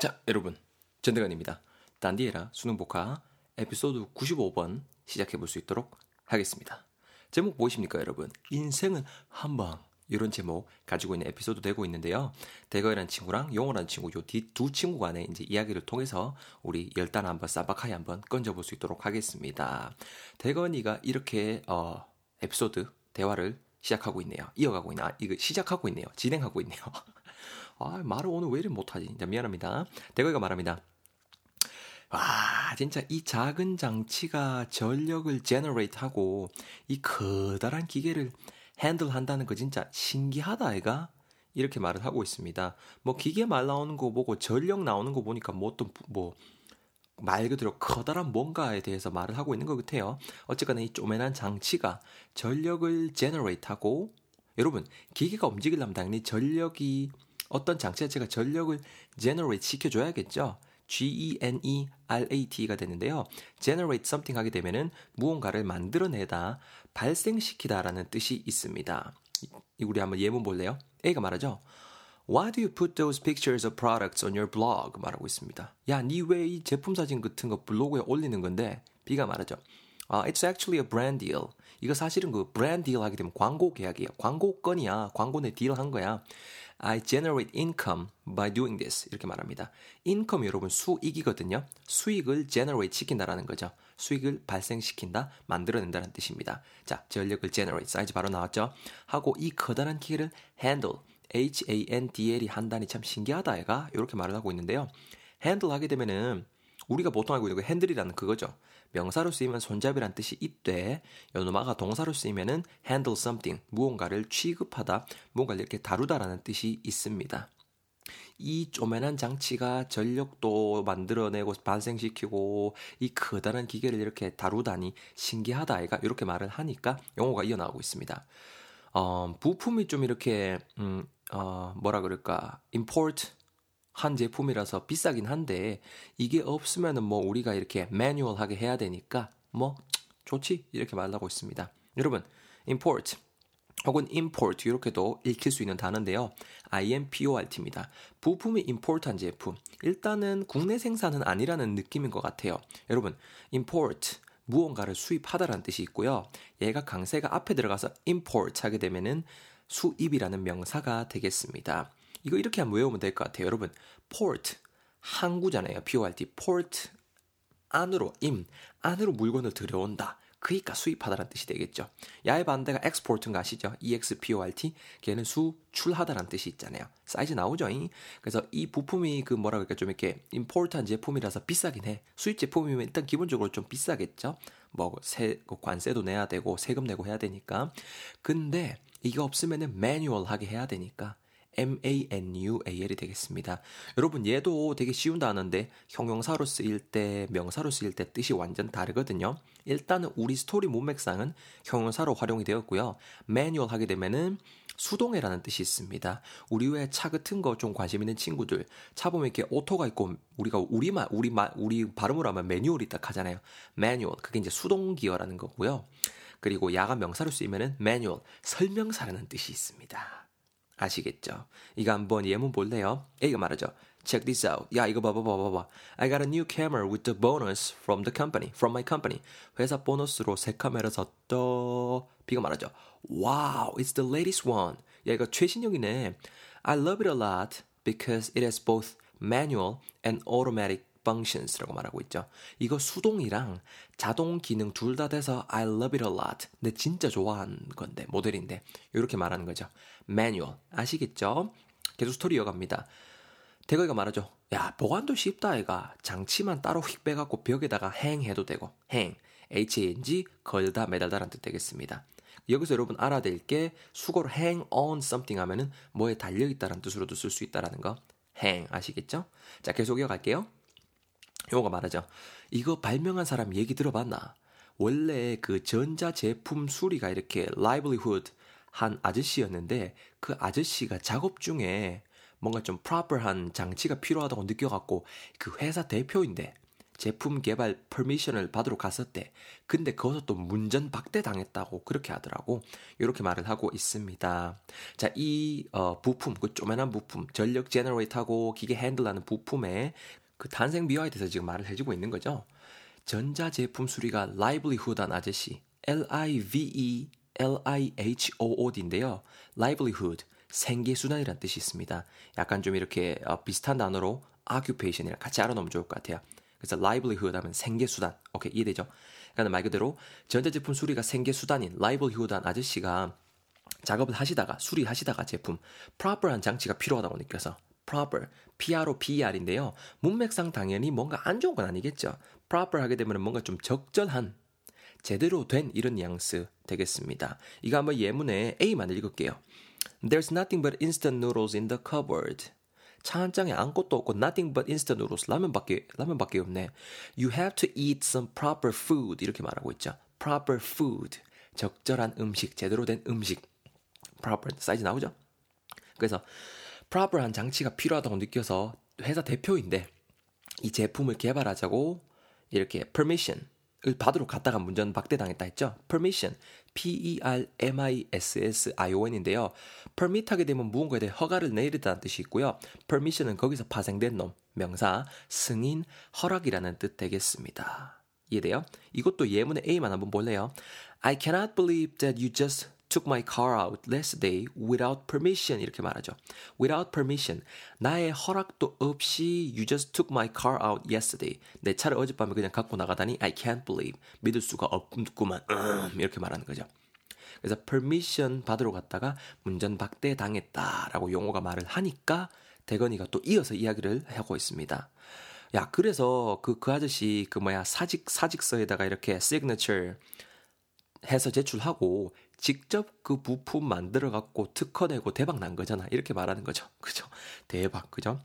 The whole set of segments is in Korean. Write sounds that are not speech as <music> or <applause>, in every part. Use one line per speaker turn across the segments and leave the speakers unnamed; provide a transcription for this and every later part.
자, 여러분. 전대건입니다. 단디에라 수능 복화 에피소드 95번 시작해 볼 수 있도록 하겠습니다. 제목 무엇입니까, 여러분? 인생은 한 방. 이런 제목 가지고 있는 에피소드 되고 있는데요. 대거이라는 친구랑 용호라는 친구, 요 두 친구 간의 이제 이야기를 통해서 우리 열단 한번 싸박하게 한번 건져볼 수 있도록 하겠습니다. 대건이가 이렇게, 어, 에피소드, 대화를 시작하고 있네요. 이어가고 있나? 아, 이거 시작하고 있네요. 진행하고 있네요. <laughs> 아, 말을 오늘 왜 이리 못하지? 미안합니다. 대거이가 말합니다. 와, 진짜 이 작은 장치가 전력을 generate 하고 이 커다란 기계를 핸들 한다는 거 진짜 신기하다, 아이가? 이렇게 말을 하고 있습니다. 뭐 기계 말 나오는 거 보고 전력 나오는 거 보니까 뭐또뭐말 그대로 커다란 뭔가에 대해서 말을 하고 있는 것 같아요. 어쨌거나 이 쪼매난 장치가 전력을 generate 하고 여러분 기계가 움직이려면 당연히 전력이 어떤 장치 자체가 전력을 generate 시켜줘야겠죠. G-E-N-E-R-A-T가 되는데요. generate something 하게 되면은 무언가를 만들어내다, 발생시키다라는 뜻이 있습니다. 우리 한번 예문 볼래요? A가 말하죠. Why do you put those pictures of products on your blog? 말하고 있습니다. 야, 니 왜 이 제품 사진 같은 거 블로그에 올리는 건데? B가 말하죠. Uh, it's actually a brand deal. 이거 사실은 그 brand deal 하게 되면 광고 계약이에요. 광고건이야. 광고 내 딜 한 거야. I generate income by doing this. 이렇게 말합니다. income 여러분 수익이거든요. 수익을 generate 시킨다라는 거죠. 수익을 발생시킨다, 만들어낸다는 뜻입니다. 자, 전력을 generate 사이즈 바로 나왔죠. 하고 이 커다란 기계를 handle, H-A-N-D-L이 한다니 참 신기하다 애가 이렇게 말을 하고 있는데요. handle 하게 되면은 우리가 보통 알고 있는 그 핸들이라는 그거죠. 명사로 쓰이면 손잡이란 뜻이 있되 연어마가 동사로 쓰이면은 handle something 무언가를 취급하다 무언가를 이렇게 다루다라는 뜻이 있습니다. 이 쪼매난 장치가 전력도 만들어내고 발생시키고 이 커다란 기계를 이렇게 다루다니 신기하다 아이가 이렇게 말을 하니까 용어가 이어나오고 있습니다. 어, 부품이 좀 이렇게 음, 어, 뭐라 그럴까 import 한 제품이라서 비싸긴 한데 이게 없으면은 뭐 우리가 이렇게 매뉴얼하게 해야 되니까 뭐 좋지 이렇게 말하고 있습니다. 여러분 import 혹은 import 이렇게도 읽힐 수 있는 단어인데요. IMPORT입니다. 부품이 import한 제품. 일단은 국내 생산은 아니라는 느낌인 것 같아요. 여러분 import 무언가를 수입하다라는 뜻이 있고요. 얘가 강세가 앞에 들어가서 import 하게 되면은 수입이라는 명사가 되겠습니다. 이거 이렇게 한번 외우면 될 것 같아요. 여러분, port 항구잖아요. port port 안으로 임 안으로 물건을 들여온다. 그니까 수입하다라는 뜻이 되겠죠. 야의 반대가 export인 아시죠? export 걔는 수출하다라는 뜻이 있잖아요. 사이즈 나오죠? 그래서 이 부품이 그 뭐라 그럴까 좀 이렇게 임포트한 제품이라서 비싸긴 해. 수입 제품이면 일단 기본적으로 좀 비싸겠죠. 뭐 세, 그 관세도 내야 되고 세금 내고 해야 되니까. 근데 이게 없으면은 manual하게 해야 되니까 manual이 되겠습니다. 여러분 얘도 되게 쉬운 단어인데 형용사로 쓰일 때 명사로 쓰일 때 뜻이 완전 다르거든요. 일단은 우리 스토리 문맥상은 형용사로 활용이 되었고요. 매뉴얼 하게 되면은 수동의라는 뜻이 있습니다. 우리 외에 차 같은 거 좀 관심 있는 친구들 차 보면 이렇게 auto가 있고 우리가 우리말 우리 말 우리 발음으로 하면 manual이 딱 하잖아요. 매뉴얼 그게 이제 수동 기어라는 거고요. 그리고 야가 명사로 쓰이면은 매뉴얼 설명사라는 뜻이 있습니다. 아시겠죠? 이거 한번 예문 볼래요? A가 말하죠. Check this out. 야, 이거 봐봐, 봐봐, 봐봐. I got a new camera with the bonus from the company, from my company. 회사 보너스로 새 카메라 샀다. B가 말하죠. Wow, it's the latest one. 야, 이거 최신형이네. I love it a lot because it has both manual and automatic functions라고 말하고 있죠. 이거 수동이랑 자동 기능 둘 다 돼서 I love it a lot. 근데 진짜 좋아하는 건데 모델인데 이렇게 말하는 거죠. manual 아시겠죠? 계속 스토리 이어갑니다. 대거이가 말하죠. 야 보관도 쉽다 아이가 장치만 따로 휙 빼갖고 벽에다가 행해도 되고 행 H-A-N-G 걸다 매달다라는 뜻 되겠습니다. 여기서 여러분 알아야 될게 수고로 hang on something 하면은 뭐에 달려있다라는 뜻으로도 쓸 수 있다라는 거 hang 아시겠죠? 자 계속 이어갈게요. 용어가 말하죠. 이거 발명한 사람 얘기 들어봤나? 원래 그 전자 제품 수리가 이렇게 livelihood 한 아저씨였는데 그 아저씨가 작업 중에 뭔가 좀 프로퍼한 장치가 필요하다고 느껴갖고 그 회사 대표인데 제품 개발 퍼미션을 받으러 갔었대. 근데 거기서 또 문전 박대 당했다고 그렇게 하더라고. 이렇게 말을 하고 있습니다. 자, 이 어, 부품, 그 쪼매난 부품, 전력 제너레이트하고 기계 핸들하는 부품의 그 탄생 비화에 대해서 지금 말을 해주고 있는 거죠. 전자제품 수리가 livelihood한 아저씨, L-I-V-E L-I-H-O-O-D인데요. livelihood, 생계수단이란 뜻이 있습니다. 약간 좀 이렇게 어, 비슷한 단어로 occupation이랑 같이 알아놓으면 좋을 것 같아요. 그래서 livelihood 하면 생계수단. 오케이, 이해되죠? 그러니까 말 그대로 전자제품 수리가 생계수단인 livelihood한 아저씨가 작업을 하시다가 수리하시다가 제품 proper한 장치가 필요하다고 느껴서 proper, P-R-O-P-E-R인데요. 문맥상 당연히 뭔가 안 좋은 건 아니겠죠. proper 하게 되면 뭔가 좀 적절한 제대로 된 이런 뉘앙스 되겠습니다. 이거 한번 예문에 A만 읽을게요. There's nothing but instant noodles in the cupboard. 차 한 장에 아무것도 없고 nothing but instant noodles 라면밖에 라면밖에 없네. You have to eat some proper food 이렇게 말하고 있죠. proper food 적절한 음식 제대로 된 음식 proper 사이즈 나오죠? 그래서 proper한 장치가 필요하다고 느껴서 회사 대표인데 이 제품을 개발하자고 이렇게 permission 을 받으러 갔다가 문전 박대당했다 했죠. permission, P-E-R-M-I-S-S-I-O-N인데요. permit 하게 되면 무언가에 대해 허가를 내리다는 뜻이 있고요. permission은 거기서 파생된 놈, 명사, 승인, 허락이라는 뜻 되겠습니다. 이해돼요? 이것도 예문의 A만 한번 볼래요? I cannot believe that you just took my car out last day without permission 이렇게 말하죠. without permission 나의 허락도 없이 you just took my car out yesterday 내 차를 어젯밤에 그냥 갖고 나가다니 I can't believe 믿을 수가 없구만 음, 이렇게 말하는 거죠. 그래서 permission 받으러 갔다가 문전박대 당했다라고 용어가 말을 하니까 대건이가 또 이어서 이야기를 하고 있습니다. 야, 그래서 그, 그 아저씨, 그 뭐야, 사직, 사직서에다가 이렇게 signature 해서 제출하고 직접 그 부품 만들어 갖고 특허 내고 대박 난 거잖아. 이렇게 말하는 거죠. <laughs> 그죠? 대박. 그죠?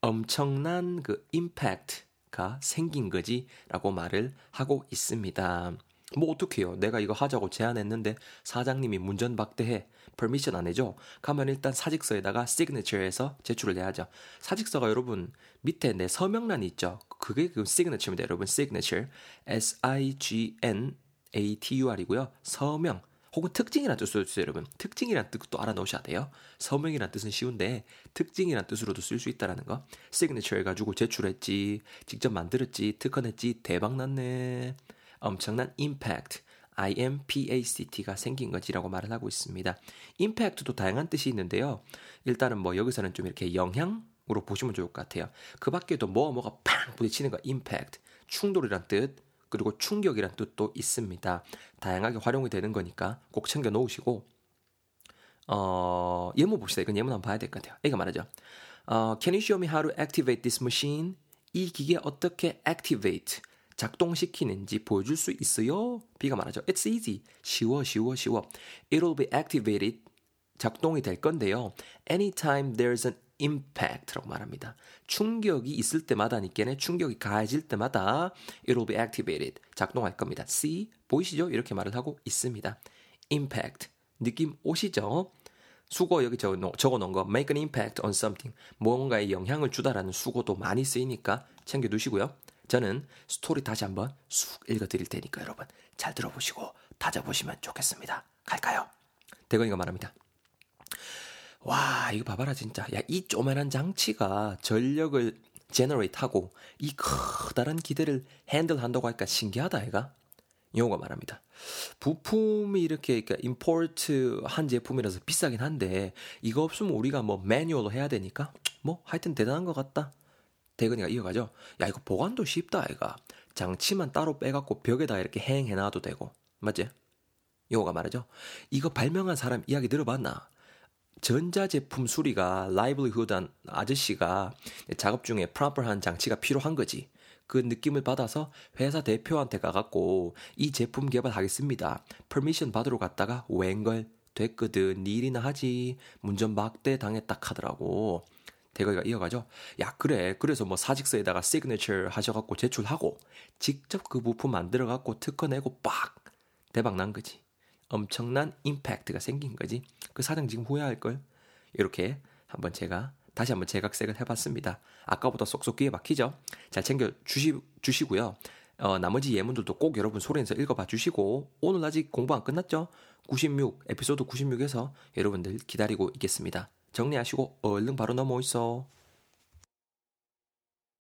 엄청난 그 임팩트가 생긴 거지라고 말을 하고 있습니다. 뭐 어떡해요. 내가 이거 하자고 제안했는데 사장님이 문전박대해. permission 안 해줘. 가면 일단 사직서에다가 signature에서 제출을 해야죠. 사직서가 여러분 밑에 내 서명란이 있죠. 그게 그 signature입니다. 여러분 signature S I G N A T U R이고요. 서명 혹은 특징이란 뜻으로 쓰세요, 여러분. 특징이란 뜻도 알아놓으셔야 돼요. 서명이란 뜻은 쉬운데 특징이란 뜻으로도 쓸 수 있다라는 거. 시그니처 해가지고 제출했지, 직접 만들었지, 특허냈지, 대박났네. 엄청난 임팩트. IMPACT가 생긴 거지라고 말을 하고 있습니다. 임팩트도 다양한 뜻이 있는데요. 일단은 뭐 여기서는 좀 이렇게 영향 으로 보시면 좋을 것 같아요. 그 밖에도 뭐 뭐가 팡 부딪히는 거 임팩트, 충돌이란 뜻, 그리고 충격이란 뜻도 있습니다. 다양하게 활용이 되는 거니까 꼭 챙겨 놓으시고 어, 예문 봅시다. 이건 예문 한번 봐야 될 것 같아요. 이거 말하죠. 어, Can you show me how to activate this machine? 이 기계 어떻게 activate 작동시키는지 보여줄 수 있어요? B가 말하죠. It's easy. 쉬워, 쉬워, 쉬워. It'll be activated. 작동이 될 건데요. Anytime there's an impact라고 말합니다. 충격이 있을 때마다니까는 충격이 가해질 때마다 it'll be activated 작동할 겁니다. C 보이시죠? 이렇게 말을 하고 있습니다. impact 느낌 오시죠? 숙어 여기 적어 놓은 거 make an impact on something 무언가에 영향을 주다라는 숙어도 많이 쓰이니까 챙겨 두시고요. 저는 스토리 다시 한번 쓱 읽어 드릴 테니까 여러분 잘 들어보시고 다져보시면 좋겠습니다. 갈까요? 대건이가 말합니다. 와, 이거 봐봐라, 진짜. 야, 이 쪼매난 장치가 전력을 generate 하고 이 커다란 기대를 핸들 한다고 하니까 신기하다, 얘가. 용어가 말합니다. 부품이 이렇게 그러니까 임포트 한 제품이라서 비싸긴 한데 이거 없으면 우리가 뭐 매뉴얼로 해야 되니까 뭐 하여튼 대단한 것 같다. 대근이가 이어가죠. 야 이거 보관도 쉽다 아이가. 장치만 따로 빼갖고 벽에다 이렇게 행해놔도 되고 맞지? 용어가 말하죠. 이거 발명한 사람 이야기 들어봤나? 전자제품 수리가 라이블리후드한 아저씨가 작업 중에 프로퍼한 장치가 필요한 거지. 그 느낌을 받아서 회사 대표한테 가갖고 이 제품 개발하겠습니다. permission 받으러 갔다가 웬걸 됐거든. 일이나 하지. 문전 박대 당했다 하더라고. 대건이가 이어가죠. 야 그래. 그래서 뭐 사직서에다가 시그니처 하셔갖고 제출하고 직접 그 부품 만들어갖고 특허 내고 빡 대박 난 거지. 엄청난 impact가 생긴 거지. 그 사장 지금 후회할걸? 이렇게 한번 제가 다시 한번 재각색을 해봤습니다. 아까보다 쏙쏙 귀에 박히죠? 잘 챙겨 주시, 주시고요. 어, 나머지 예문들도 꼭 여러분 소리내서 읽어봐 주시고 오늘 아직 공부 안 끝났죠? 96 에피소드 96에서 여러분들 기다리고 있겠습니다. 정리하시고 얼른 바로 넘어오이소.